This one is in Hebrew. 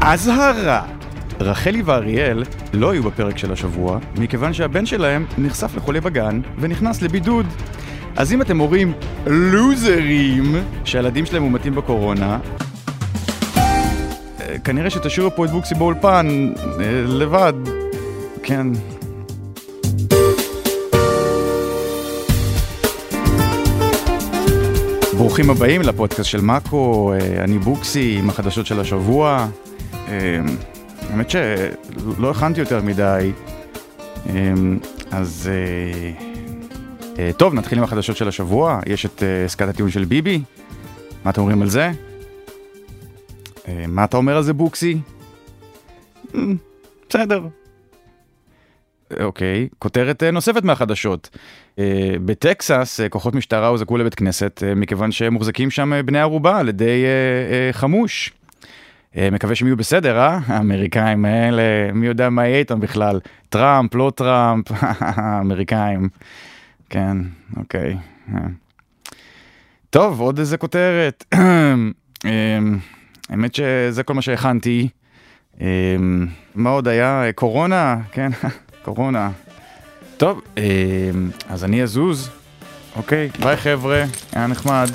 אזהרה! רחלי ואריאל לא היו בפרק של השבוע, מכיוון שהבן שלהם נחשף לחולה בגן ונכנס לבידוד. אז אם אתם הורים לוזרים שהילדים שלהם מומתים בקורונה, אה, כנראה שתשאירו פה את בוקסי באולפן אה, לבד, כן. ברוכים הבאים לפודקאסט של מאקו, אה, אני בוקסי עם החדשות של השבוע. אה, האמת שלא הכנתי יותר מדי, אה, אז טוב, נתחיל עם החדשות של השבוע. יש את עסקת הטיעון של ביבי, מה אתם אומרים על זה? מה אתה אומר על זה בוקסי? בסדר. אוקיי, כותרת נוספת מהחדשות. בטקסס כוחות משטרה הוזעקו לבית כנסת מכיוון שהם מוחזקים שם בני ערובה על ידי חמוש. מקווה שהם יהיו בסדר, אה? האמריקאים האלה, מי יודע מה יהיה איתם בכלל. טראמפ, לא טראמפ, האמריקאים. כן, אוקיי. טוב, עוד איזה כותרת. האמת שזה כל מה שהכנתי. מה עוד היה? קורונה, כן, קורונה. טוב, אז אני אזוז. אוקיי, ביי חבר'ה, היה נחמד.